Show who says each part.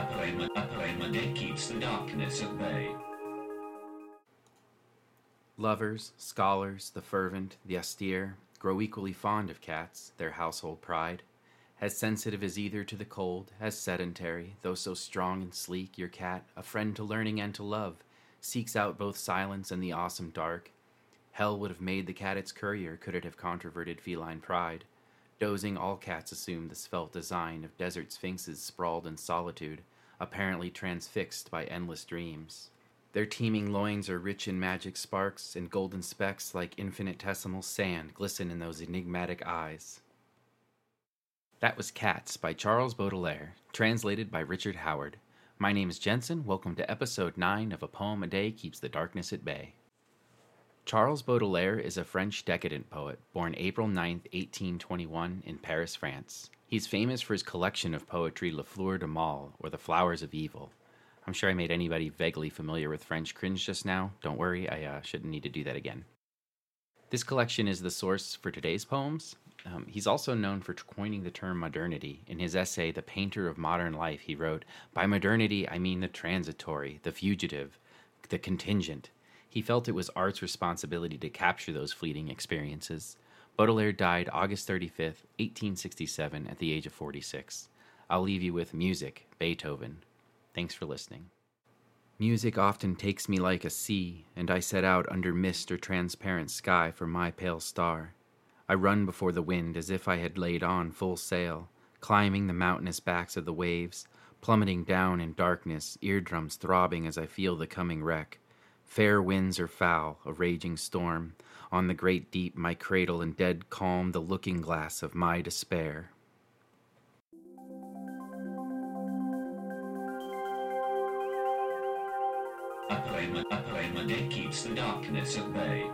Speaker 1: poem, a poem a day keeps the darkness at bay.
Speaker 2: Lovers, scholars, the fervent, the austere, grow equally fond of cats, their household pride. As sensitive as either to the cold, as sedentary, though so strong and sleek, your cat, a friend to learning and to love, seeks out both silence and the awesome dark. Hell would have made the cat its courier could it have controverted feline pride. Dozing, all cats assume the svelte design of desert sphinxes sprawled in solitude, apparently transfixed by endless dreams. Their teeming loins are rich in magic sparks, and golden specks like infinitesimal sand glisten in those enigmatic eyes. That was Cats by Charles Baudelaire, translated by Richard Howard. My name is Jensen. Welcome to episode 9 of A Poem a Day Keeps the Darkness at Bay. Charles Baudelaire is a French decadent poet, born April 9, 1821, in Paris, France. He's famous for his collection of poetry La Fleur du Mal, or The Flowers of Evil. I'm sure I made anybody vaguely familiar with French cringe just now. Don't worry, I uh, shouldn't need to do that again. This collection is the source for today's poems, um, he's also known for coining the term modernity. In his essay, The Painter of Modern Life, he wrote, By modernity, I mean the transitory, the fugitive, the contingent. He felt it was art's responsibility to capture those fleeting experiences. Baudelaire died August 35th, 1867, at the age of 46. I'll leave you with music, Beethoven. Thanks for listening. Music often takes me like a sea, and I set out under mist or transparent sky for my pale star. I run before the wind as if I had laid on full sail, climbing the mountainous backs of the waves, plummeting down in darkness, eardrums throbbing as I feel the coming wreck. Fair winds or foul, a raging storm, on the great deep my cradle and dead calm the looking glass of my despair.
Speaker 1: A poem, a poem day keeps the darkness at bay.